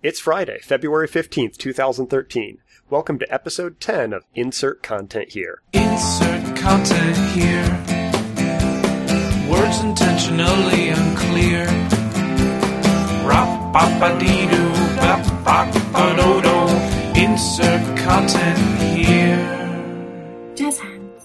It's Friday, February 15th, 2013. Welcome to episode 10 of Insert Content Here. Insert content here. Words intentionally unclear. Rap ba dee doo bap bap ba do do. Insert content here. Jazz hands.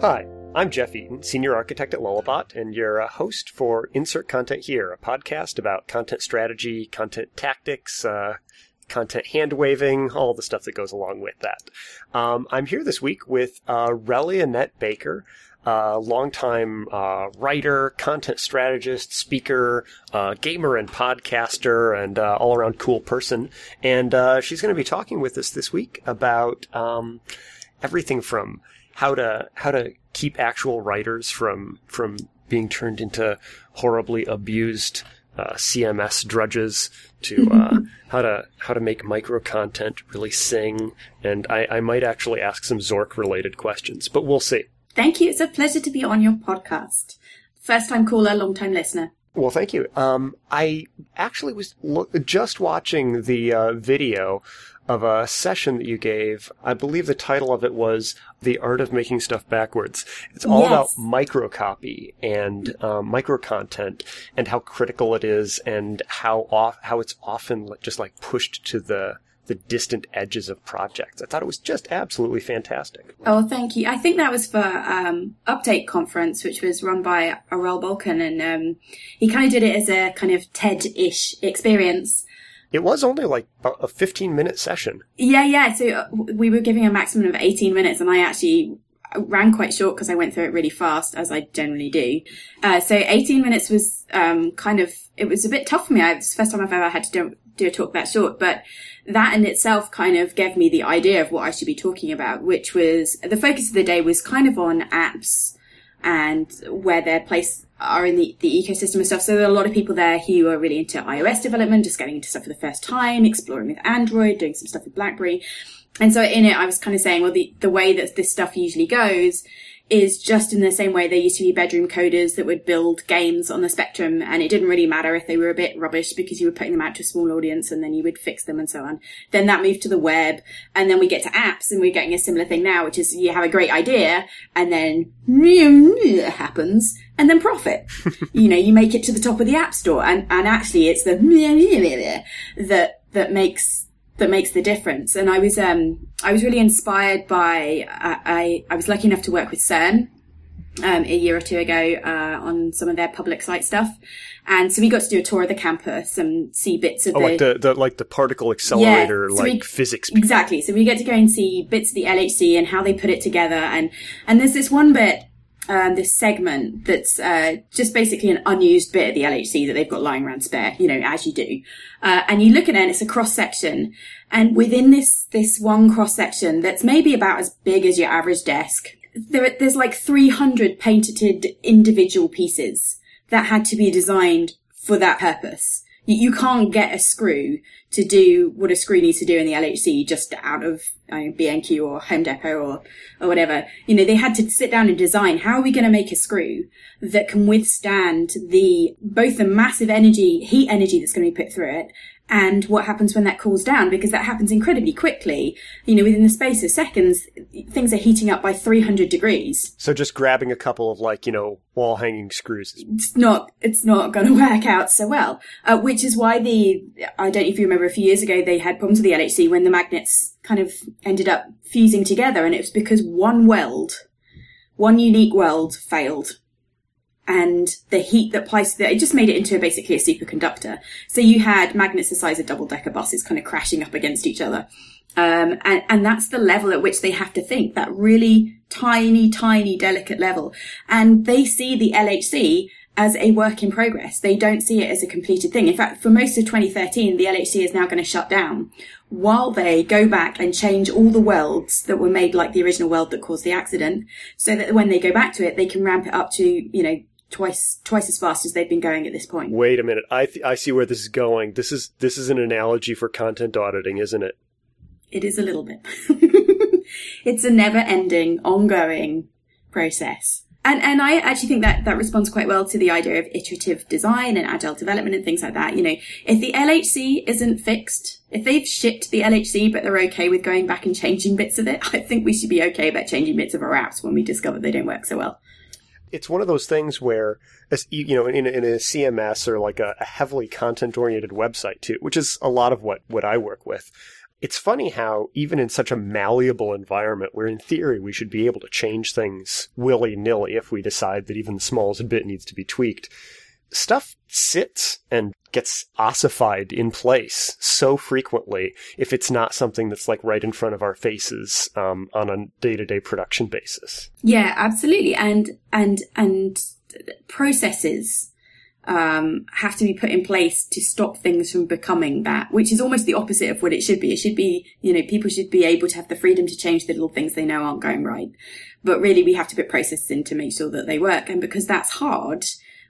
Hi, I'm Jeff Eaton, Senior Architect at Lullabot, and your uh, host for Insert Content Here, a podcast about content strategy, content tactics, uh, content hand waving, all the stuff that goes along with that. Um, I'm here this week with uh, Relly Annett-Baker, uh, longtime uh, writer, content strategist, speaker, uh, gamer, and podcaster, and uh, all around cool person. And uh, she's going to be talking with us this week about um, everything from how to how to keep actual writers from from being turned into horribly abused uh, CMS drudges to uh, how to how to make micro content really sing, and I, I might actually ask some Zork related questions, but we'll see. Thank you. It's a pleasure to be on your podcast. First time caller, long time listener. Well, thank you. Um, I actually was lo- just watching the uh, video of a session that you gave. I believe the title of it was "The Art of Making Stuff Backwards." It's all Yes. about microcopy and um, micro content and how critical it is, and how off how it's often just like pushed to the the distant edges of projects. I thought it was just absolutely fantastic. Oh, thank you. I think that was for um, Update Conference, which was run by Aral Balkan, and um, he kind of did it as a kind of TED-ish experience. It was only like a a 15 minute session. Yeah, yeah. So uh, we were giving a maximum of 18 minutes, and I actually ran quite short because I went through it really fast, as I generally do. Uh, so 18 minutes was um, kind of, it was a bit tough for me. It's the first time I've ever had to do, do a talk that short, but that in itself kind of gave me the idea of what I should be talking about, which was the focus of the day was kind of on apps and where their place are in the, the ecosystem and stuff. So there are a lot of people there who are really into iOS development, just getting into stuff for the first time, exploring with Android, doing some stuff with BlackBerry. And so in it, I was kind of saying, well, the, the way that this stuff usually goes is just in the same way there used to be bedroom coders that would build games on the spectrum and it didn't really matter if they were a bit rubbish because you were putting them out to a small audience and then you would fix them and so on. Then that moved to the web and then we get to apps and we're getting a similar thing now, which is you have a great idea and then happens and then profit. you know, you make it to the top of the app store and, and actually it's the that, that makes that makes the difference. And I was, um, I was really inspired by, I, I, I was lucky enough to work with CERN, um, a year or two ago, uh, on some of their public site stuff. And so we got to do a tour of the campus and see bits of Oh, the, like the, the like the particle accelerator, so like we- physics. people. Exactly. So we get to go and see bits of the LHC and how they put it together. And, and there's this one bit, um, this segment that's, uh, just basically an unused bit of the LHC that they've got lying around spare, you know, as you do. Uh, and you look at it and it's a cross section. And within this, this one cross section that's maybe about as big as your average desk, there, there's like 300 painted individual pieces that had to be designed for that purpose. You, can't get a screw to do what a screw needs to do in the LHC just out of I mean, B&Q or Home Depot or, or whatever. You know, they had to sit down and design how are we going to make a screw that can withstand the, both the massive energy, heat energy that's going to be put through it and what happens when that cools down because that happens incredibly quickly. You know, within the space of seconds, things are heating up by 300 degrees. So just grabbing a couple of like, you know, wall hanging screws. is- it's not it's not going to work out so well. Uh, which is why the I don't know if you remember a few years ago they had problems with the LHC when the magnets kind of ended up fusing together, and it was because one weld, one unique weld failed. And the heat that to it just made it into basically a superconductor. So you had magnets the size of double decker buses kind of crashing up against each other. Um, and, and that's the level at which they have to think, that really tiny, tiny, delicate level. And they see the LHC as a work in progress. They don't see it as a completed thing. In fact, for most of 2013, the LHC is now going to shut down while they go back and change all the welds that were made like the original weld that caused the accident so that when they go back to it, they can ramp it up to, you know, twice, twice as fast as they've been going at this point. Wait a minute. I th- I see where this is going. This is this is an analogy for content auditing, isn't it? It is a little bit. it's a never ending, ongoing process. And and I actually think that that responds quite well to the idea of iterative design and agile development and things like that. You know, if the LHC isn't fixed, if they've shipped the LHC but they're okay with going back and changing bits of it, I think we should be okay about changing bits of our apps when we discover they don't work so well. It's one of those things where, as you know, in, a- in a CMS or like a, a heavily content-oriented website too, which is a lot of what what I work with. It's funny how even in such a malleable environment, where in theory we should be able to change things willy nilly if we decide that even the smallest bit needs to be tweaked, stuff sits and gets ossified in place so frequently if it's not something that's like right in front of our faces um, on a day-to-day production basis. Yeah, absolutely. And and and processes um, have to be put in place to stop things from becoming that, which is almost the opposite of what it should be. It should be, you know, people should be able to have the freedom to change the little things they know aren't going right. But really, we have to put processes in to make sure that they work. And because that's hard,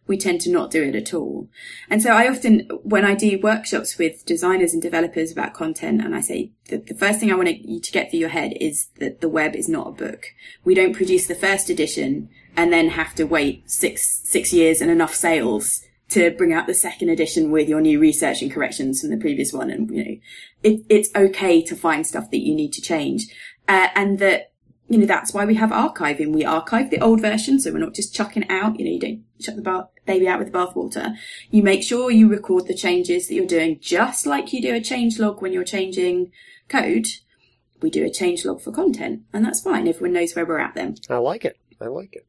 we tend to not do it at all. And so I often, when I do workshops with designers and developers about content, and I say the, the first thing I want you to get through your head is that the web is not a book. We don't produce the first edition and then have to wait six, six years and enough sales to bring out the second edition with your new research and corrections from the previous one. And, you know, it, it's okay to find stuff that you need to change. Uh, and that, you know, that's why we have archiving. We archive the old version, so we're not just chucking it out. You know, you don't chuck the baby out with the bathwater. You make sure you record the changes that you're doing, just like you do a change log when you're changing code. We do a change log for content, and that's fine. Everyone knows where we're at then. I like it. I like it.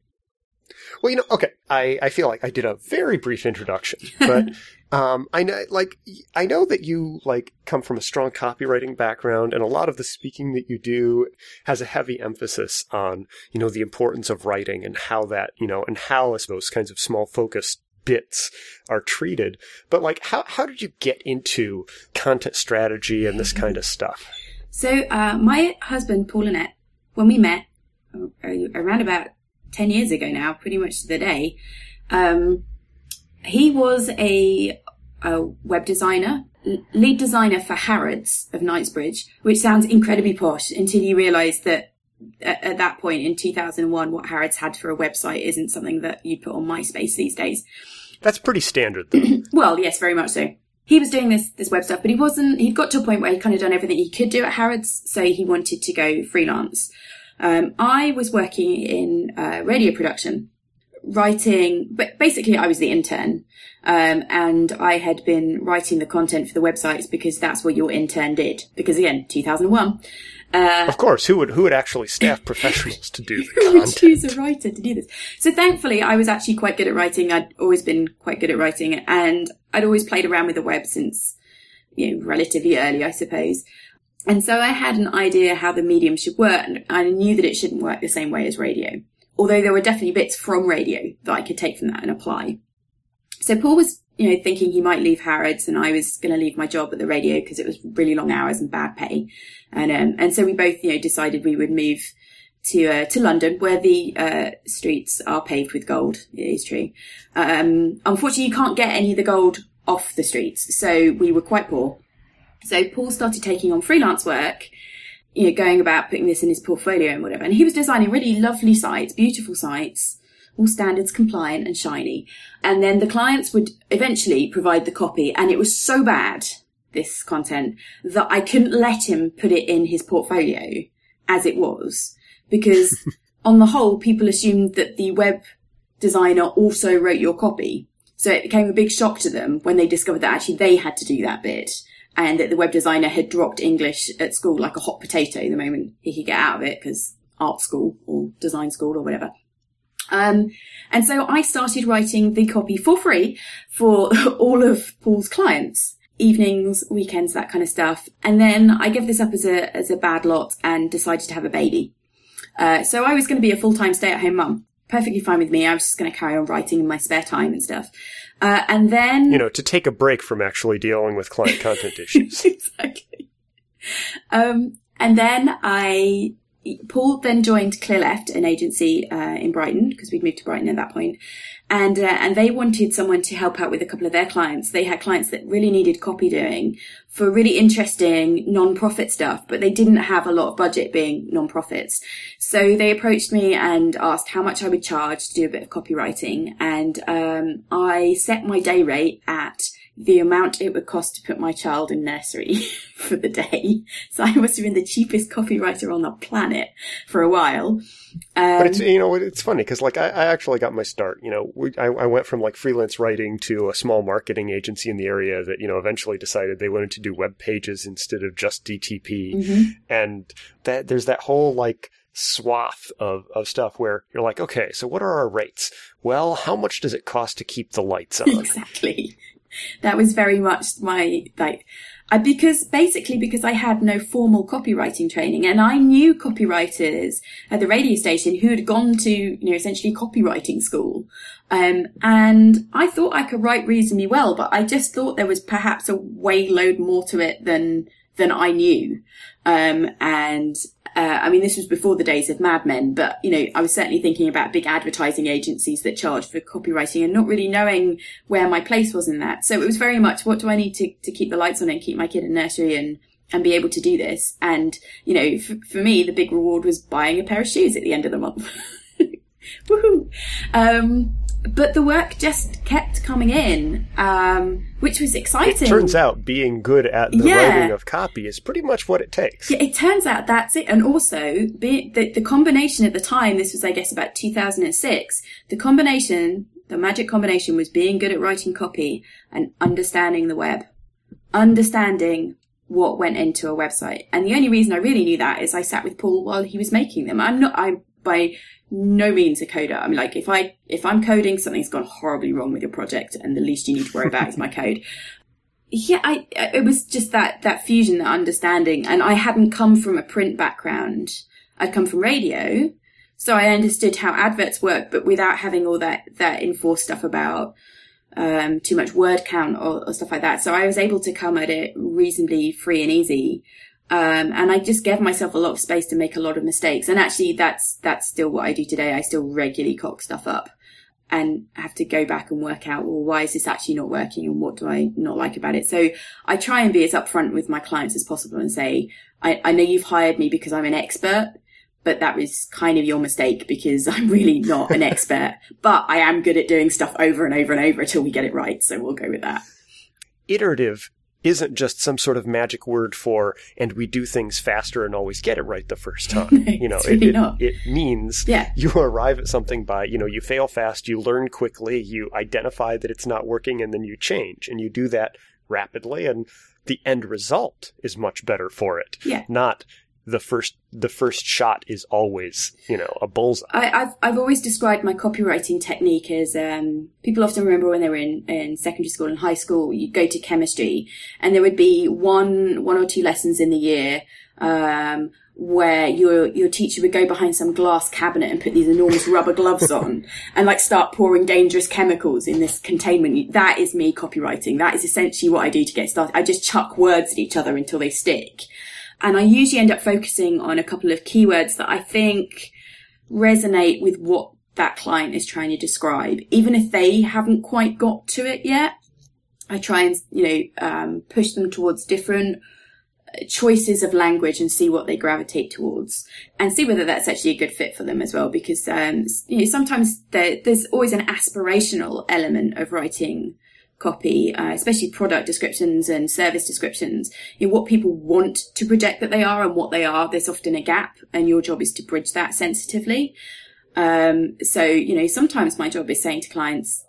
Well, you know, okay. I, I feel like I did a very brief introduction, but um, I know, like, I know that you like come from a strong copywriting background, and a lot of the speaking that you do has a heavy emphasis on, you know, the importance of writing and how that, you know, and how those kinds of small focused bits are treated. But like, how how did you get into content strategy and this kind of stuff? So, uh, my husband, Paul Annett, when we met uh, around about 10 years ago now, pretty much to the day, um, he was a, a web designer, lead designer for Harrods of Knightsbridge, which sounds incredibly posh until you realize that at, at that point in 2001, what Harrods had for a website isn't something that you'd put on MySpace these days. That's pretty standard, though. Well, yes, very much so. He was doing this this web stuff, but he wasn't. He'd got to a point where he'd kind of done everything he could do at Harrods, so he wanted to go freelance. Um, I was working in uh, radio production, writing, but basically I was the intern, um, and I had been writing the content for the websites because that's what your intern did. Because again, 2001. of course, who would who would actually staff professionals to do the who would choose a writer to do this? So thankfully, I was actually quite good at writing. I'd always been quite good at writing, and I'd always played around with the web since, you know, relatively early, I suppose. And so I had an idea how the medium should work, and I knew that it shouldn't work the same way as radio. Although there were definitely bits from radio that I could take from that and apply. So Paul was, you know, thinking he might leave Harrods, and I was going to leave my job at the radio because it was really long hours and bad pay. And um, and so we both, you know, decided we would move to uh, to London, where the uh, streets are paved with gold. It is true. Um, unfortunately, you can't get any of the gold off the streets, so we were quite poor. So Paul started taking on freelance work, you know, going about putting this in his portfolio and whatever. And he was designing really lovely sites, beautiful sites, all standards compliant and shiny. And then the clients would eventually provide the copy, and it was so bad this content that I couldn't let him put it in his portfolio as it was because on the whole, people assumed that the web designer also wrote your copy. So it became a big shock to them when they discovered that actually they had to do that bit and that the web designer had dropped English at school like a hot potato the moment he could get out of it because art school or design school or whatever. Um, and so I started writing the copy for free for all of Paul's clients. Evenings, weekends, that kind of stuff. And then I gave this up as a, as a bad lot and decided to have a baby. Uh, so I was going to be a full-time stay-at-home mum. Perfectly fine with me. I was just going to carry on writing in my spare time and stuff. Uh, and then You know, to take a break from actually dealing with client content issues. exactly. Um, and then I, Paul then joined Clearleft, an agency uh, in Brighton, because we'd moved to Brighton at that point, and uh, and they wanted someone to help out with a couple of their clients. They had clients that really needed copy doing for really interesting non-profit stuff, but they didn't have a lot of budget being non-profits. So they approached me and asked how much I would charge to do a bit of copywriting, and um, I set my day rate at the amount it would cost to put my child in nursery for the day. So I must have been the cheapest copywriter on the planet for a while. Um, But it's you know it's funny because like I, I actually got my start. You know, we, I, I went from like freelance writing to a small marketing agency in the area that you know eventually decided they wanted to do web pages instead of just DTP, mhm. and that there's that whole like swath of of stuff where you're like, okay, so what are our rates? Well, how much does it cost to keep the lights on? exactly. That was very much my like. I, because basically because I had no formal copywriting training and I knew copywriters at the radio station who had gone to, you know, essentially copywriting school. Um, and I thought I could write reasonably well, but I just thought there was perhaps a way load more to it than, than I knew. Um, and, uh, I mean, this was before the days of Mad Men, but, you know, I was certainly thinking about big advertising agencies that charge for copywriting and not really knowing where my place was in that. So it was very much, what do I need to, to keep the lights on and keep my kid in nursery and, and be able to do this? And, you know, f- for me, the big reward was buying a pair of shoes at the end of the month. Woohoo! Um, but the work just kept coming in, um, which was It exciting. turns out being good at the Yeah. writing of copy is pretty much what it takes. Yeah, it turns out that's it. And also, be, the, the combination at the time, this was, I guess, about 2006, the combination, the magic combination was being good at writing copy and understanding the web. Understanding what went into a website. And the only reason I really knew that is I sat with Paul while he was making them. I'm not, I'm by no means a coder. I mean, like, if I, if I'm coding, something's gone horribly wrong with your project and the least you need to worry about is my code yeah, I it was just that that fusion, that understanding, and I hadn't come from a print background. I'd come from radio, so I understood how adverts work, but without having all that that enforced stuff about um, too much word count or, or stuff like that. So I was able to come at it reasonably free and easy. Um, and I just gave myself a lot of space to make a lot of mistakes. And actually, that's that's still what I do today. I still regularly cock stuff up and have to go back and work out, well, why is this actually not working and what do I not like about it? So I try and be as upfront with my clients as possible and say, I, I know you've hired me because I'm an expert, but that was kind of your mistake because I'm really not an expert, but I am good at doing stuff over and over and over until we get it right. So we'll go with that. Iterative isn't just some sort of magic word for and we do things faster and always get it right the first time. You know, it, it, it means Yeah. you arrive at something by, you know, you fail fast, you learn quickly, you identify that it's not working, and then you change. And you do that rapidly, and the end result is much better for it. Yeah. Not the first the first shot is always, you know, a bullseye. I, I've I've always described my copywriting technique as um, people often remember when they were in, in secondary school and high school, you'd go to chemistry, and there would be one one or two lessons in the year um, where your your teacher would go behind some glass cabinet and put these enormous rubber gloves on and like start pouring dangerous chemicals in this containment. That is me copywriting. That is essentially what I do to get started. I just chuck words at each other until they stick. And I usually end up focusing on a couple of keywords that I think resonate with what that client is trying to describe, even if they haven't quite got to it yet. I try and, you know, um, push them towards different uh, choices of language and see what they gravitate towards and see whether that's actually a good fit for them as well. Because, um, you know, sometimes there, there's always an aspirational element of writing copy, uh, especially product descriptions and service descriptions, you know, what people want to project that they are and what they are, there's often a gap and your job is to bridge that sensitively. Um, so, you know, sometimes my job is saying to clients,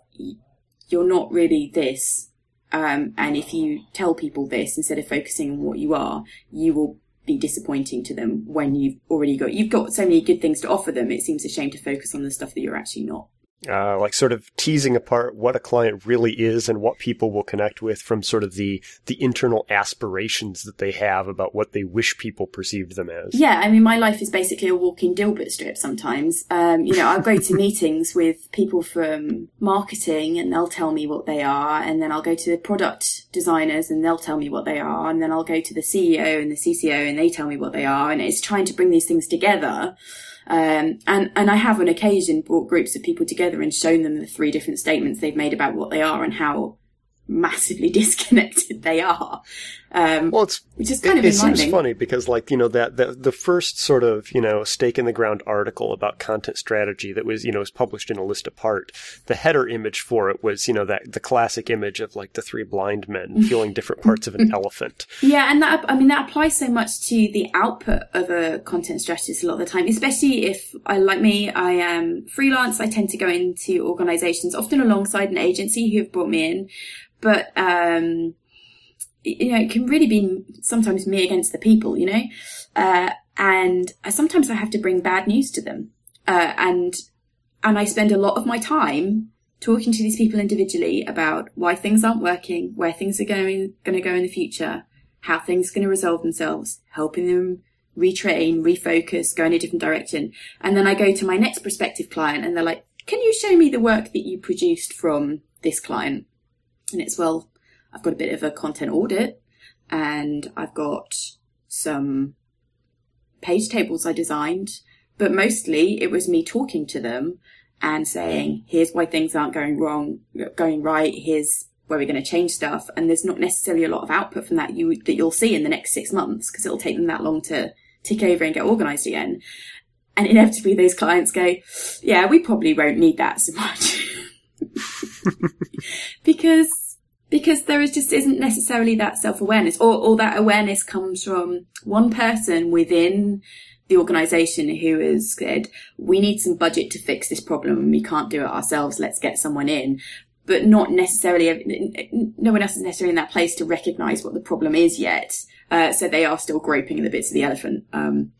you're not really this. Um, and if you tell people this instead of focusing on what you are, you will be disappointing to them when you've already got, you've got so many good things to offer them. It seems a shame to focus on the stuff that you're actually not. Uh, like sort of teasing apart what a client really is and what people will connect with from sort of the the internal aspirations that they have about what they wish people perceived them as. Yeah, I mean, my life is basically a walking Dilbert strip. Sometimes, um, you know, I'll go to meetings with people from marketing, and they'll tell me what they are, and then I'll go to the product designers, and they'll tell me what they are, and then I'll go to the CEO and the CCO, and they tell me what they are, and it's trying to bring these things together um, and, and I have on occasion brought groups of people together and shown them the three different statements they've made about what they are and how massively disconnected they are. Um, well, it's which is kind it, of it seems funny because, like, you know, that, that the first sort of you know stake in the ground article about content strategy that was you know was published in a list apart. The header image for it was you know that the classic image of like the three blind men feeling different parts of an elephant. Yeah, and that I mean that applies so much to the output of a content strategist a lot of the time, especially if I like me, I am freelance. I tend to go into organisations often alongside an agency who have brought me in, but um, you know it can really be sometimes me against the people, you know, uh, and sometimes I have to bring bad news to them, uh, and and I spend a lot of my time talking to these people individually about why things aren't working, where things are going going to go in the future, how things are going to resolve themselves, helping them retrain, refocus, go in a different direction. And then I go to my next prospective client and they're like, can you show me the work that you produced from this client? And it's, well, I've got a bit of a content audit and I've got some page tables I designed, but mostly it was me talking to them and saying, here's why things aren't going wrong, going right. Here's where we're going to change stuff. And there's not necessarily a lot of output from that you, that you'll see in the next six months because it'll take them that long to tick over and get organized again. And inevitably those clients go, yeah, we probably won't need that so much. because, because there is just isn't necessarily that self-awareness or, or that awareness comes from one person within the organization who has said, we need some budget to fix this problem and we can't do it ourselves. Let's get someone in. But not necessarily, no one else is necessarily in that place to recognize what the problem is yet. Uh, so they are still groping in the bits of the elephant. Um,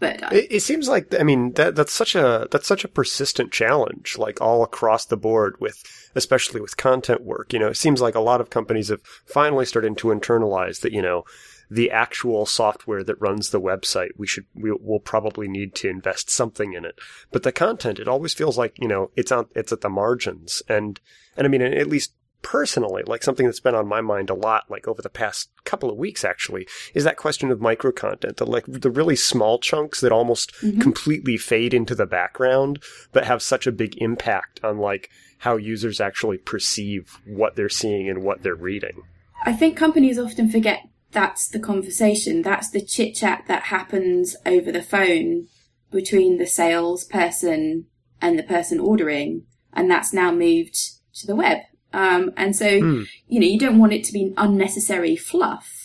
but uh, It, it seems like I mean that that's such a that's such a persistent challenge, like all across the board with especially with content work. You know, it seems like a lot of companies have finally started to internalize that. You know, the actual software that runs the website, we should we will probably need to invest something in it. But the content, it always feels like you know it's on it's at the margins, and and I mean at least personally, like something that's been on my mind a lot, like over the past couple of weeks, actually, is that question of micro content, the like the really small chunks that almost mm-hmm. completely fade into the background, but have such a big impact on like how users actually perceive what they're seeing and what they're reading. I think companies often forget that's the conversation. That's the chit chat that happens over the phone between the salesperson and the person ordering. And that's now moved to the web. Um, and so, you know, you don't want it to be unnecessary fluff,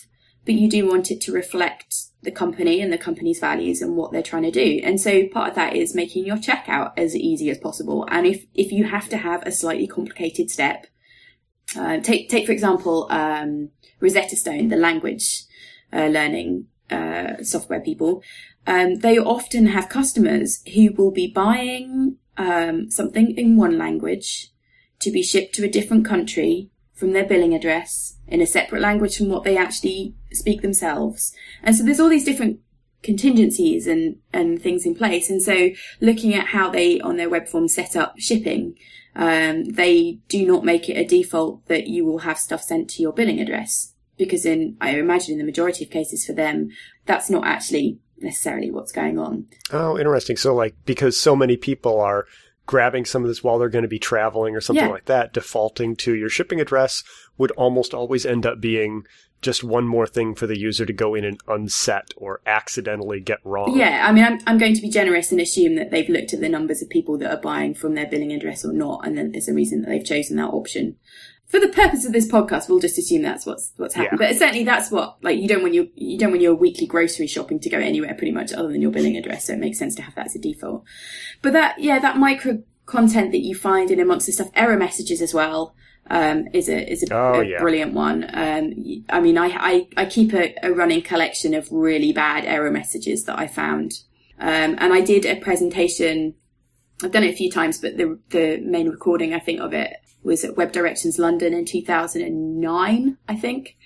but you do want it to reflect the company and the company's values and what they're trying to do. And so part of that is making your checkout as easy as possible. And if, if you have to have a slightly complicated step, uh, take, take for example, um, Rosetta Stone, the language uh, learning uh, software people. Um, they often have customers who will be buying um, something in one language to be shipped to a different country from their billing address in a separate language from what they actually speak themselves. And so there's all these different contingencies and, and things in place. And so looking at how they on their web form set up shipping, um, they do not make it a default that you will have stuff sent to your billing address because in, I imagine in the majority of cases for them, that's not actually necessarily what's going on. Oh, interesting. So like because so many people are grabbing some of this while they're going to be traveling or something Yeah. like that, defaulting to your shipping address would almost always end up being just one more thing for the user to go in and unset or accidentally get wrong. Yeah, I mean, I'm, I'm going to be generous and assume that they've looked at the numbers of people that are buying from their billing address or not, and then there's a reason that they've chosen that option. For the purpose of this podcast, we'll just assume that's what's what's happened. Yeah. But certainly, that's what like you don't want your you don't want your weekly grocery shopping to go anywhere pretty much other than your billing address. So it makes sense to have that as a default. But that yeah, that micro content that you find in amongst the stuff, error messages as well. Um, is a is a, Oh, a yeah. brilliant one. Um, I mean, I I, I keep a, a running collection of really bad error messages that I found, um, and I did a presentation I've done it a few times, but the the main recording I think of it was at Web Directions London in 2009, I think,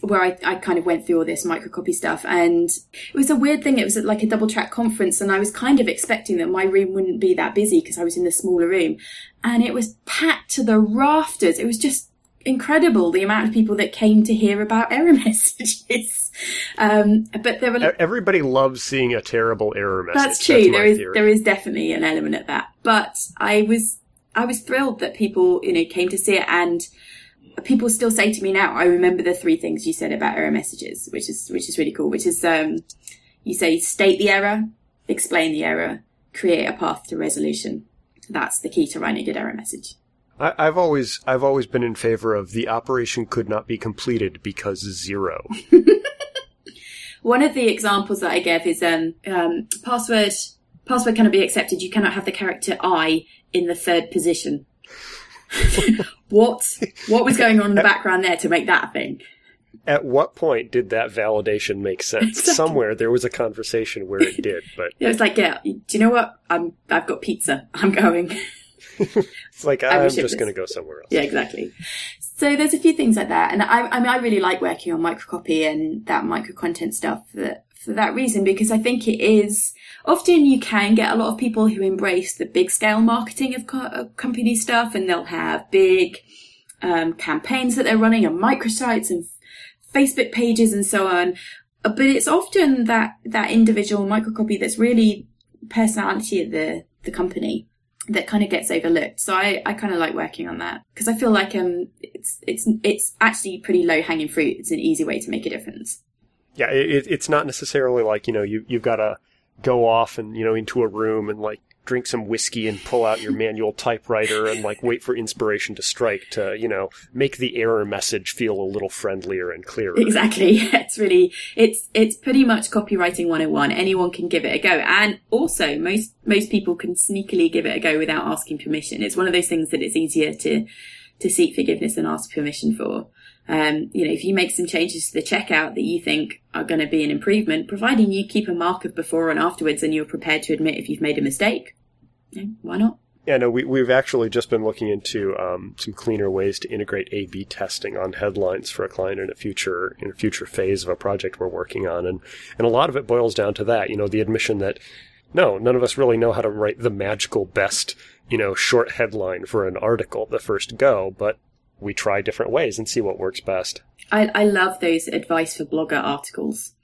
where I, I kind of went through all this microcopy stuff. And it was a weird thing. It was like a double track conference, and I was kind of expecting that my room wouldn't be that busy because I was in the smaller room. And it was packed to the rafters. It was just incredible the amount of people that came to hear about error messages. Um, but there were Everybody loves seeing a terrible error message. that's true. my there is theory. there is definitely an element of that. But I was I was thrilled that people you know came to see it, and people still say to me now, "I remember the three things you said about error messages," which is which is really cool. Which is um, you say state the error, explain the error, create a path to resolution. That's the key to writing a good error message. I, I've always I've always been in favor of the operation could not be completed because zero. One of the examples that I gave is um, um, password password cannot be accepted. You cannot have the character I in the third position. what what was going on in the background there to make that a thing? At what point did that validation make sense? Exactly. Somewhere there was a conversation where it did, but It was like, yeah, do you know what? I'm I've got pizza. I'm going. it's like I I'm just going to go somewhere else. yeah, exactly. So there's a few things like that, and I, I mean, I really like working on microcopy and that micro content stuff for, for that reason because I think it is often you can get a lot of people who embrace the big scale marketing of, co- of company stuff, and they'll have big um, campaigns that they're running and microsites and Facebook pages and so on. Uh, But it's often that that individual microcopy that's really personality of the the company that kind of gets overlooked. So I, I kind of like working on that because I feel like um it's it's it's actually pretty low hanging fruit. It's an easy way to make a difference. Yeah, it, it- it's not necessarily like you know you you've got to go off and you know into a room and like drink some whiskey and pull out your manual typewriter and like wait for inspiration to strike to you know make the error message feel a little friendlier and clearer. Exactly. It's really it's it's pretty much copywriting 101. Anyone can give it a go. And also most most people can sneakily give it a go without asking permission. It's one of those things that it's easier to to seek forgiveness than ask permission for. Um, you know, if you make some changes to the checkout that you think are going to be an improvement, providing you keep a mark of before and afterwards and you're prepared to admit if you've made a mistake, why not? Yeah, no, we, we've actually just been looking into um, some cleaner ways to integrate A/B testing on headlines for a client in a future in a future phase of a project we're working on, and and a lot of it boils down to that. You know, the admission that no, none of us really know how to write the magical best you know short headline for an article the first go, but we try different ways and see what works best. I, I love those advice for blogger articles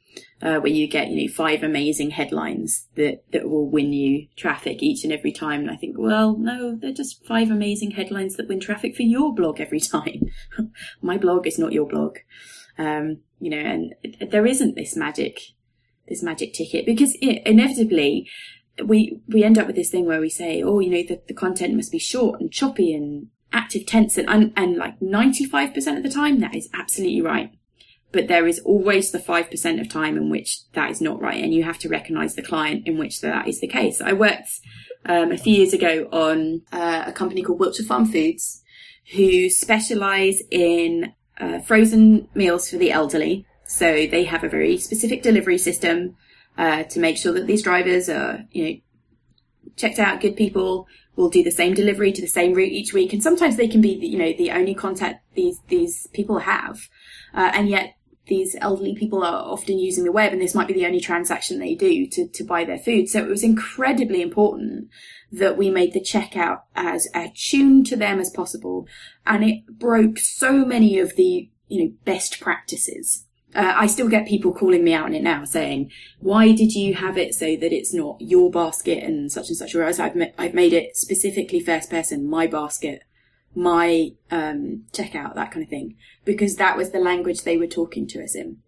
uh, where you get you know five amazing headlines that that will win you traffic each and every time. And I think, well, no, they're just five amazing headlines that win traffic for your blog every time. My blog is not your blog, um, you know. And there isn't this magic, this magic ticket because i inevitably. We we end up with this thing where we say, oh, you know, the, the content must be short and choppy and active tense and, and, like 95% of the time that is absolutely right. But there is always the 5% of time in which that is not right and you have to recognize the client in which that is the case. I worked um, a few years ago on uh, a company called wiltshire farm foods who specialize in uh, frozen meals for the elderly. So they have a very specific delivery system uh, to make sure that these drivers are you know checked out good people will do the same delivery to the same route each week. And sometimes they can be the, you know the only contact these these people have. Uh, and yet these elderly people are often using the web and this might be the only transaction they do to, to buy their food. So it was incredibly important that we made the checkout as attuned to them as possible. And it broke so many of the you know best practices uh, I still get people calling me out on it now saying, why did you have it so that it's not your basket and such and such? Whereas I've, ma- I've made it specifically first person, my basket, my, um, checkout, that kind of thing. Because that was the language they were talking to us in.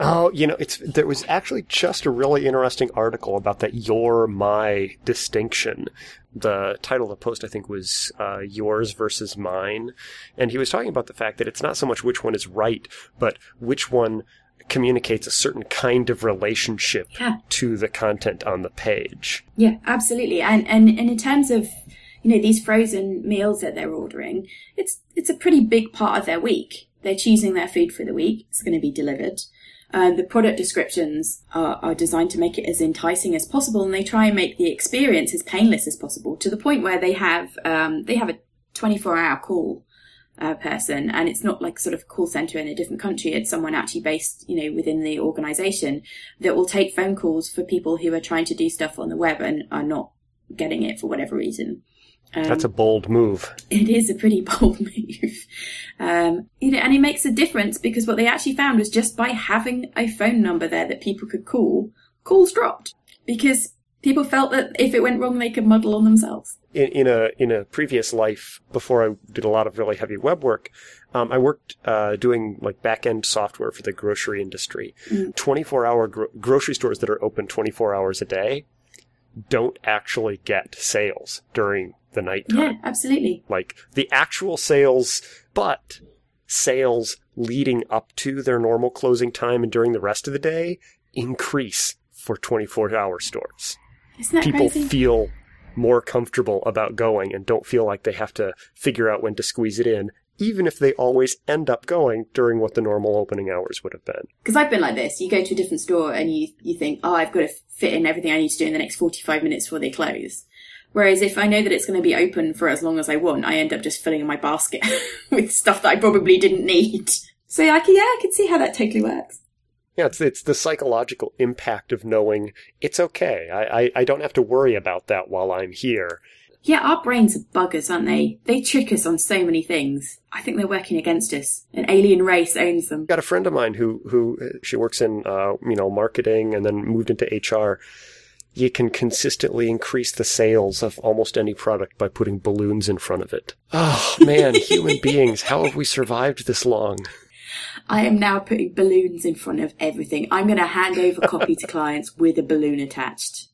Oh, you know, it's there was actually just a really interesting article about that your my distinction. The title of the post I think was uh, yours versus mine, and he was talking about the fact that it's not so much which one is right, but which one communicates a certain kind of relationship Yeah. to the content on the page. Yeah, absolutely. And, and, and in terms of, you know, these frozen meals that they're ordering, it's, it's a pretty big part of their week. they're choosing their food for the week. It's going to be delivered. Uh, the product descriptions are, are designed to make it as enticing as possible, and they try and make the experience as painless as possible to the point where they have um, they have a 24 hour call uh, person, and it's not like sort of call center in a different country. It's someone actually based, you know, within the organization that will take phone calls for people who are trying to do stuff on the web and are not getting it for whatever reason. Um, That's a bold move. it is a pretty bold move. Um, you know, and it makes a difference because what they actually found was just by having a phone number there that people could call, calls dropped because people felt that if it went wrong, they could muddle on themselves. in, in a in a previous life before I did a lot of really heavy web work, um, I worked uh, doing like back end software for the grocery industry. Twenty four hour gro- grocery stores that are open twenty four hours a day don't actually get sales during the nighttime. Yeah, absolutely. Like the actual sales, but sales leading up to their normal closing time and during the rest of the day increase for 24 hour stores Isn't that people crazy? feel more comfortable about going and don't feel like they have to figure out when to squeeze it in, even if they always end up going during what the normal opening hours would have been. Because I've been like this. You go to a different store and you you think, oh, I've got to fit in everything I need to do in the next forty five minutes before they close. Whereas if I know that it's going to be open for as long as I want, I end up just filling my basket with stuff that I probably didn't need. So I can, yeah, I can see how that totally works. Yeah, it's it's the psychological impact of knowing it's okay. I, I, I don't have to worry about that while I'm here. Yeah, our brains are buggers, aren't they? They trick us on so many things. I think they're working against us. An alien race owns them. got a friend of mine who who she works in uh, you know marketing and then moved into HR. You can consistently increase the sales of almost any product by putting balloons in front of it. Oh man, human beings, how have we survived this long? I am now putting balloons in front of everything. I'm going to hand over copy to clients with a balloon attached.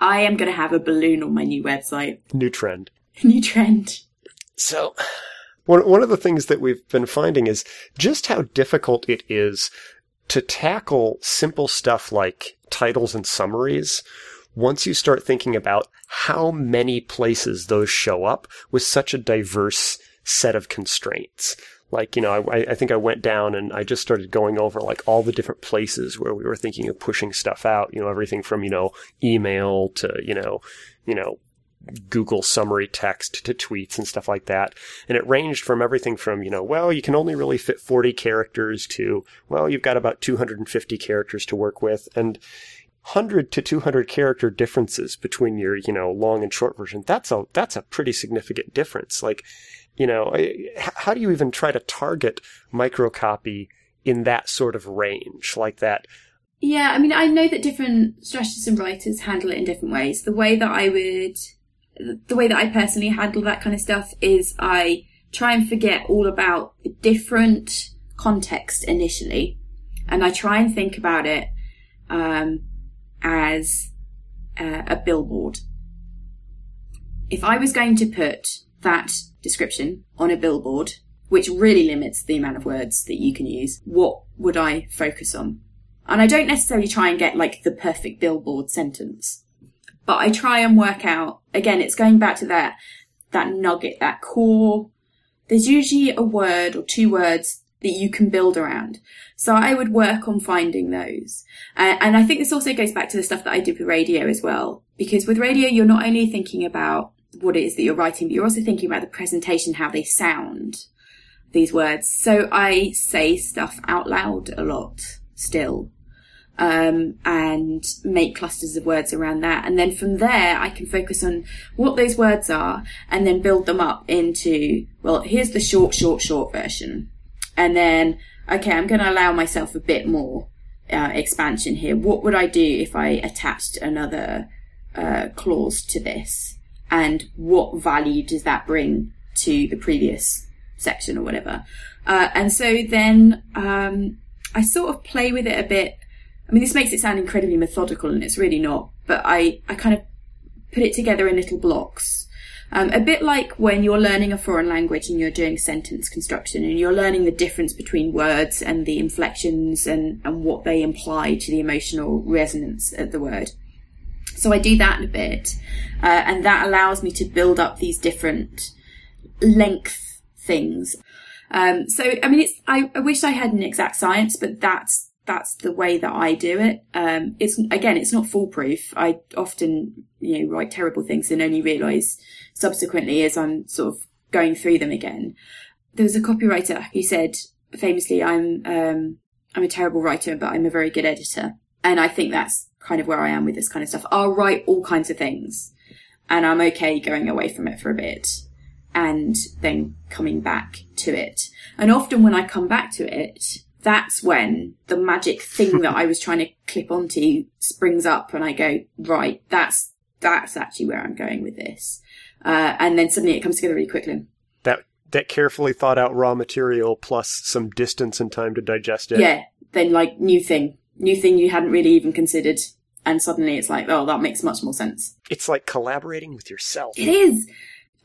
I am going to have a balloon on my new website. New trend. New trend. So, one one of the things that we've been finding is just how difficult it is to tackle simple stuff like titles and summaries once you start thinking about how many places those show up with such a diverse set of constraints. Like, you know, I, I think I went down and I just started going over like all the different places where we were thinking of pushing stuff out, you know, everything from, you know, email to, you know, you know, Google summary text to tweets and stuff like that. And it ranged from everything from, you know, well, you can only really fit 40 characters to, well, you've got about 250 characters to work with. And 100 to 200 character differences between your, you know, long and short version. That's a, that's a pretty significant difference. Like, you know, how do you even try to target microcopy in that sort of range like that? Yeah, I mean, I know that different strategists and writers handle it in different ways. The way that I would, the way that I personally handle that kind of stuff is I try and forget all about the different context initially, and I try and think about it um, as uh, a billboard. If I was going to put that description on a billboard, which really limits the amount of words that you can use, what would I focus on? And I don't necessarily try and get like the perfect billboard sentence, but I try and work out, again, it's going back to that, that nugget, that core. There's usually a word or two words that you can build around. So I would work on finding those. Uh, and I think this also goes back to the stuff that I did with radio as well, because with radio, you're not only thinking about what it is that you're writing, but you're also thinking about the presentation, how they sound, these words. So I say stuff out loud a lot still um, and make clusters of words around that. And then from there, I can focus on what those words are and then build them up into, well, here's the short, short, short version. And then, okay, I'm going to allow myself a bit more uh, expansion here. What would I do if I attached another uh, clause to this? And what value does that bring to the previous section or whatever? Uh, and so then um, I sort of play with it a bit I mean, this makes it sound incredibly methodical, and it's really not. But I, I kind of put it together in little blocks. Um, a bit like when you're learning a foreign language and you're doing sentence construction and you're learning the difference between words and the inflections and, and what they imply to the emotional resonance of the word. So I do that a bit, uh, and that allows me to build up these different length things. Um, so, I mean, it's, I, I wish I had an exact science, but that's, that's the way that I do it. Um, it's, again, it's not foolproof. I often, you know, write terrible things and only realize subsequently as I'm sort of going through them again. There was a copywriter who said famously, I'm, um, I'm a terrible writer, but I'm a very good editor. And I think that's kind of where I am with this kind of stuff. I'll write all kinds of things and I'm okay going away from it for a bit and then coming back to it. And often when I come back to it, that's when the magic thing that I was trying to clip onto springs up and I go, right, that's, that's actually where I'm going with this. Uh, and then suddenly it comes together really quickly. That that carefully thought out raw material plus some distance and time to digest it. Yeah. Then like new thing, new thing you hadn't really even considered. And suddenly it's like, oh, that makes much more sense. It's like collaborating with yourself. It is.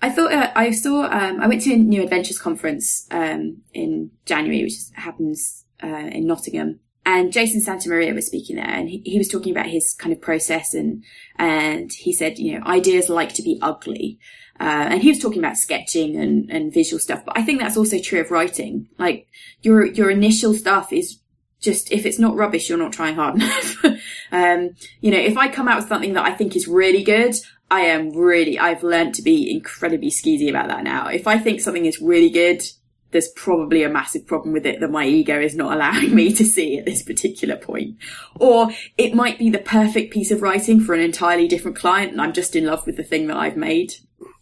I thought uh, I saw. Um, I went to a New Adventures conference um, in January, which happens uh, in Nottingham, and Jason Santa Maria was speaking there, and he, he was talking about his kind of process, and and he said, you know, ideas like to be ugly, uh, and he was talking about sketching and, and visual stuff, but I think that's also true of writing. Like your your initial stuff is just if it's not rubbish, you're not trying hard enough. um, you know, if I come out with something that I think is really good, I am really, I've learned to be incredibly skeezy about that now. If I think something is really good, there's probably a massive problem with it that my ego is not allowing me to see at this particular point. Or it might be the perfect piece of writing for an entirely different client and I'm just in love with the thing that I've made.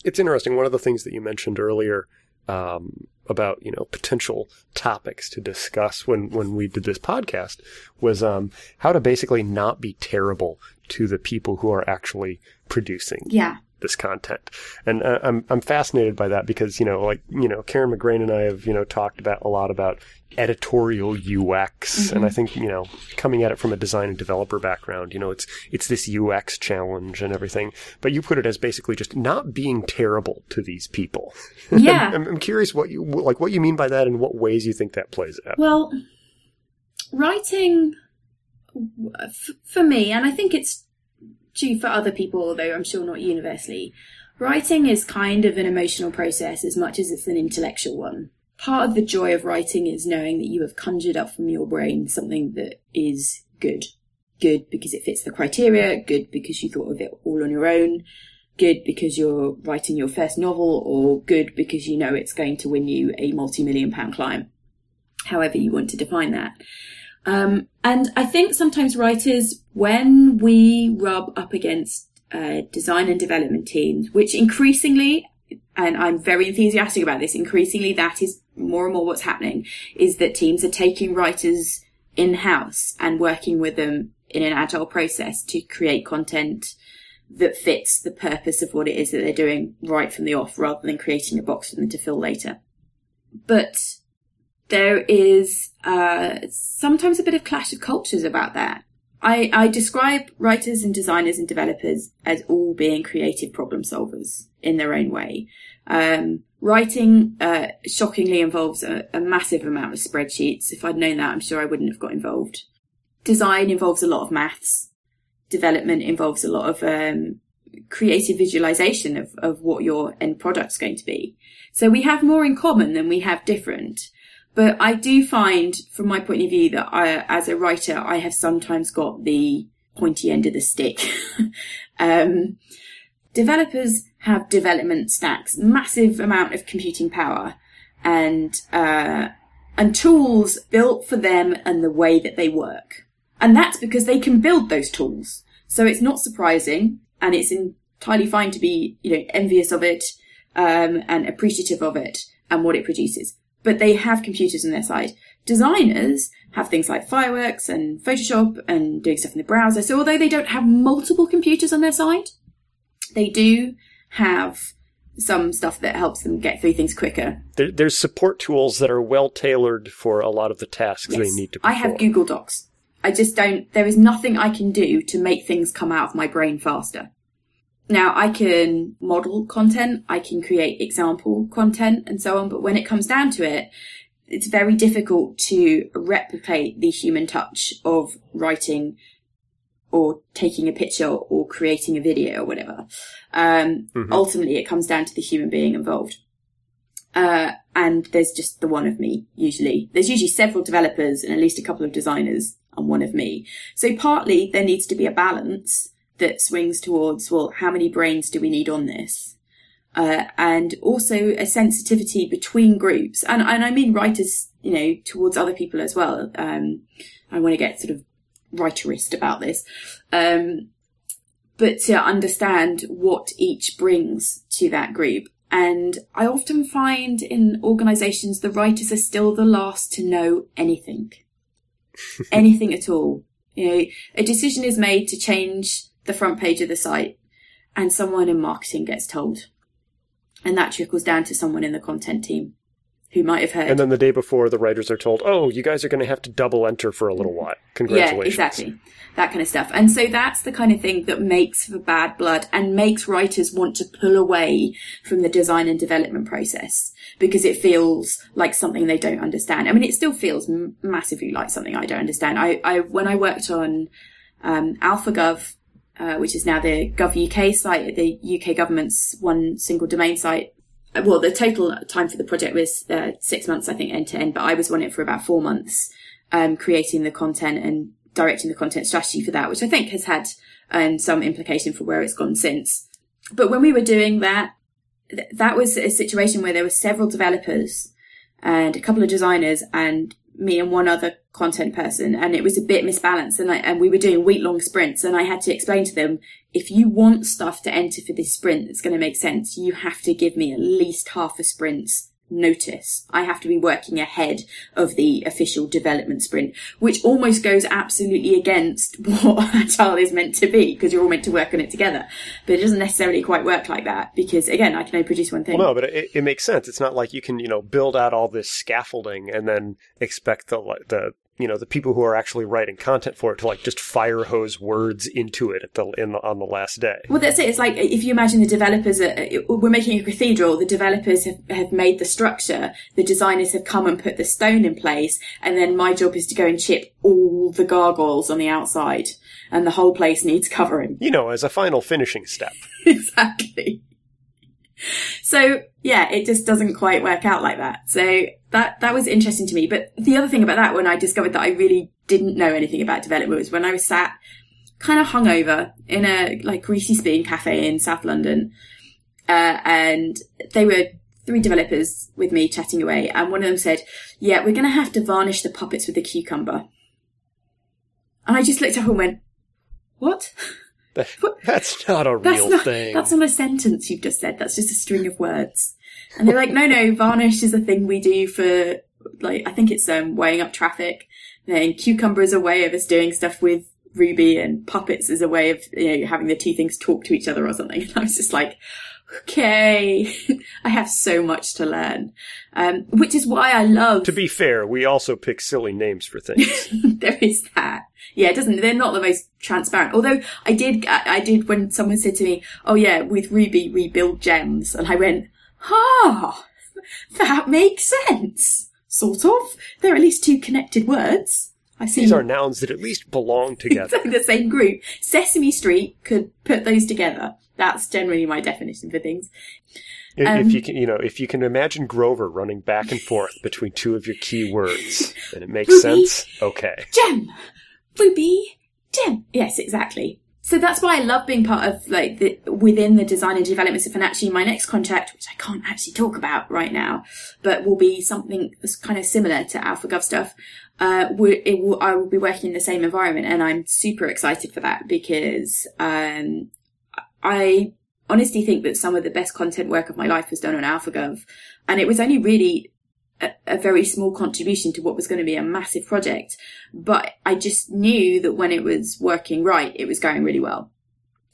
It's interesting. One of the things that you mentioned earlier um, about you know potential topics to discuss when when we did this podcast was um, how to basically not be terrible to the people who are actually producing Yeah. This content. And uh, I'm I'm fascinated by that because you know like you know Karen McGrane and I have you know talked about a lot about editorial UX and I think you know coming at it from a design and developer background you know it's it's this UX challenge and everything but you put it as basically just not being terrible to these people. Yeah. I'm, I'm curious what you like what you mean by that and what ways you think that plays out. Well, writing for me, and I think it's true for other people, although I'm sure not universally, writing is kind of an emotional process as much as it's an intellectual one. Part of the joy of writing is knowing that you have conjured up from your brain something that is good. Good because it fits the criteria, good because you thought of it all on your own, good because you're writing your first novel, or good because you know it's going to win you a multi-million pound client. However you want to define that. Um, and I think sometimes writers, when we rub up against uh, design and development teams, which increasingly, and I'm very enthusiastic about this, increasingly that is more and more what's happening, is that teams are taking writers in-house and working with them in an agile process to create content that fits the purpose of what it is that they're doing right from the off rather than creating a box for them to fill later. But there is uh, sometimes a bit of clash of cultures about that. I, I describe writers and designers and developers as all being creative problem solvers in their own way. Um, writing uh, shockingly involves a, a massive amount of spreadsheets. If I'd known that, I'm sure I wouldn't have got involved. Design involves a lot of maths. Development involves a lot of um, creative visualization of, of what your end product's going to be. So we have more in common than we have different. But I do find, from my point of view, that I, as a writer, I have sometimes got the pointy end of the stick. um, developers have development stacks, massive amount of computing power, and uh, and tools built for them and the way that they work. And that's because they can build those tools. So it's not surprising, and it's entirely fine to be, you know, envious of it um, and appreciative of it and what it produces but they have computers on their side. Designers have things like Fireworks and Photoshop and doing stuff in the browser. So although they don't have multiple computers on their side, they do have some stuff that helps them get through things quicker. There, there's support tools that are well tailored for a lot of the tasks they need to I have Google Docs. I just don't, there is nothing I can do to make things come out of my brain faster. Now I can model content, I can create example content and so on, but when it comes down to it, it's very difficult to replicate the human touch of writing or taking a picture or creating a video or whatever. Um, Ultimately, it comes down to the human being involved. Uh, and there's just the one of me, usually. There's usually several developers and at least a couple of designers and one of me. So partly there needs to be a balance that swings towards, well, how many brains do we need on this? Uh, and also a sensitivity between groups. And, and I mean writers, you know, towards other people as well. Um, I want to get sort of writerist about this. Um, but to understand what each brings to that group. And I often find in organizations, the writers are still the last to know anything. anything at all. You know, a decision is made to change the front page of the site and someone in marketing gets told. And that trickles down to someone in the content team who might have heard. And then the day before, the writers are told, "Oh, you guys are going to have to double enter for a little while. Congratulations!" Yeah, exactly. That kind of stuff. And so that's the kind of thing that makes for bad blood and makes writers want to pull away from the design and development process because it feels like something they don't understand. I mean, it still feels massively like something I don't understand. I, I when I worked on um, AlphaGov. Uh, which is now the Gov UK site, the UK government's one single domain site well, the total time for the project was uh, six months, I think, end to end, but I was on it for about four months, um, creating the content and directing the content strategy for that, which I think has had um, some implication for where it's gone since. But when we were doing that, th- that was a situation where there were several developers and a couple of designers and me and one other content person and it was a bit misbalanced and I, and we were doing week long sprints and I had to explain to them if you want stuff to enter for this sprint that's going to make sense, you have to give me at least half a sprint's notice. I have to be working ahead of the official development sprint, which almost goes absolutely against what Agile is meant to be, because you're all meant to work on it together. But it doesn't necessarily quite work like that, because again, I can only produce one thing. Well, no, but it, it makes sense. It's not like you can, you know, build out all this scaffolding and then expect the, the, you know the people who are actually writing content for it to like just fire hose words into it at the, in the, on the last day. Well, that's it. It's like if you imagine the developers, are, we're making a cathedral. The developers have, have made the structure. The designers have come and put the stone in place, and then my job is to go and chip all the gargoyles on the outside, and the whole place needs covering. You know, as a final finishing step. exactly. So yeah, it just doesn't quite work out like that. So that that was interesting to me. But the other thing about that, when I discovered that I really didn't know anything about development, was when I was sat kind of hungover in a like greasy spoon cafe in South London, uh, and they were three developers with me chatting away, and one of them said, "Yeah, we're going to have to varnish the puppets with a cucumber." And I just looked up and went, "What?" that's not a that's real not, thing. That's not a sentence you've just said. That's just a string of words. And they're like, no, no, varnish is a thing we do for, like, I think it's um, weighing up traffic. Then cucumber is a way of us doing stuff with Ruby and puppets is a way of, you know, having the two things talk to each other or something. And I was just like, okay, I have so much to learn. Um, which is why I love. To be fair, we also pick silly names for things. there is that. Yeah, it doesn't, they're not the most transparent. Although I did, I did when someone said to me, oh yeah, with Ruby we build gems. And I went, ah, that makes sense. Sort of. There are at least two connected words. I see. These are nouns that at least belong together. the same group. Sesame Street could put those together. That's generally my definition for things. If, Um, if you can, you know, if you can imagine Grover running back and forth between two of your key words, and it makes Ruby. sense. Okay. Gem! Ruby! Gem! Yes, exactly. So that's why I love being part of like the within the design and development stuff. And actually, my next contract, which I can't actually talk about right now, but will be something that's kind of similar to AlphaGov stuff. Uh, it will, I will be working in the same environment, and I'm super excited for that because um, I honestly think that some of the best content work of my life was done on AlphaGov, and it was only really a, very small contribution to what was going to be a massive project. But I just knew that when it was working right, it was going really well.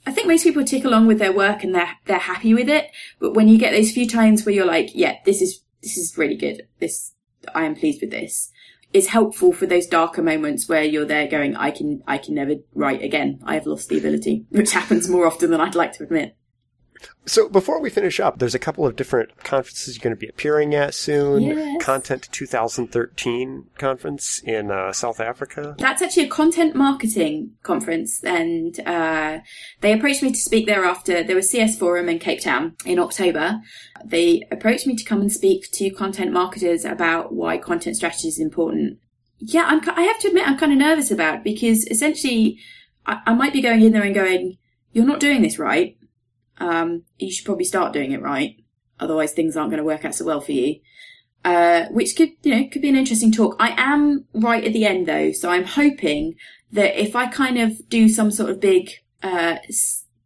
I think most people tick along with their work and they're they're happy with it. But when you get those few times where you're like, yeah, this is this is really good. This I am pleased with this. It's helpful for those darker moments where you're there going, I can I can never write again. I have lost the ability, which happens more often than I'd like to admit. So before we finish up, there's a couple of different conferences you're going to be appearing at soon. Yes. Content 2013 conference in uh, South Africa. That's actually a content marketing conference, and uh, they approached me to speak there after there was CS Forum in Cape Town in October. They approached me to come and speak to content marketers about why content strategy is important. Yeah, I'm, I have to admit I'm kind of nervous about it because essentially I, I might be going in there and going, "You're not doing this right. Um, you should probably start doing it right. Otherwise, things aren't going to work out so well for you." uh, which could, you know, could be an interesting talk. I am right at the end though, so I'm hoping that if I kind of do some sort of big, uh,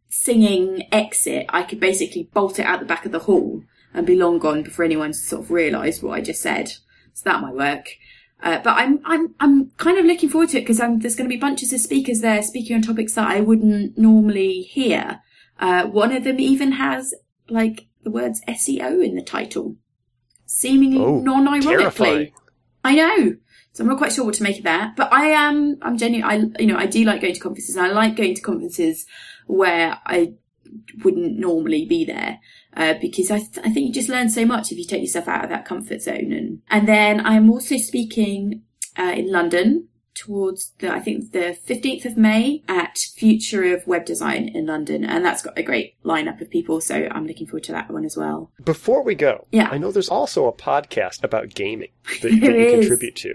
singing exit, I could basically bolt it out the back of the hall and be long gone before anyone sort of realised what I just said. So that might work. Uh, but I'm, I'm, I'm kind of looking forward to it because there's going to be bunches of speakers there speaking on topics that I wouldn't normally hear. Uh, one of them even has like the words SEO in the title seemingly Oh, non-ironically. terrifying. I know. So I'm not quite sure what to make of that, but I am, I'm genuine, I, you know, I do like going to conferences and I like going to conferences where I wouldn't normally be there. Uh, because I, th- I think you just learn so much if you take yourself out of that comfort zone. And, and then I'm also speaking, uh, in London towards the, I think the 15th of May at Future of Web Design in London. And that's got a great lineup of people. So I'm looking forward to that one as well. Before we go, Yeah. I know there's also a podcast about gaming that, that you contribute to.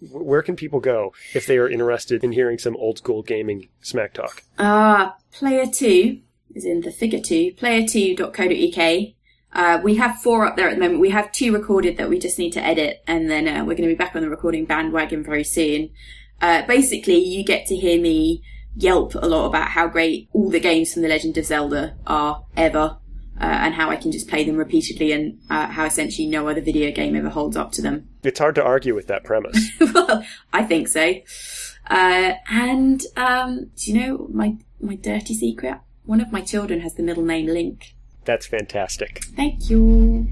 Wh- Where can people go if they are interested in hearing some old school gaming smack talk? Ah, player two is in the figure two, player2.co.uk. Uh, we have four up there at the moment. We have two recorded that we just need to edit, and then uh, we're going to be back on the recording bandwagon very soon. Uh, basically, you get to hear me yelp a lot about how great all the games from The Legend of Zelda are ever, uh, and how I can just play them repeatedly, and uh, how essentially no other video game ever holds up to them. It's hard to argue with that premise. well, I think so. Uh, and um, do you know my my dirty secret? One of my children has the middle name Link. That's fantastic. Thank you.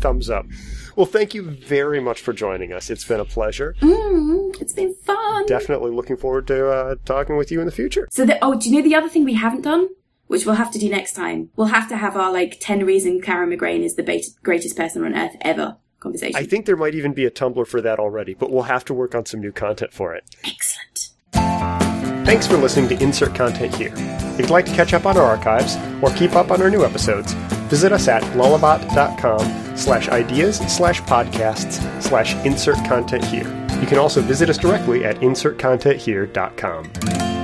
Thumbs up. Well, thank you very much for joining us. It's been a pleasure. Mm, it's been fun. Definitely looking forward to uh, talking with you in the future. So, the, oh, do you know the other thing we haven't done? Which we'll have to do next time. We'll have to have our like ten reasons Karen McGrane is the beta- greatest person on earth ever conversation. I think there might even be a Tumblr for that already, but we'll have to work on some new content for it. Excellent. Thanks for listening to Insert Content Here. If you'd like to catch up on our archives or keep up on our new episodes, visit us at lullabot.com slash ideas slash podcasts slash insert content here. You can also visit us directly at insertcontenthere.com.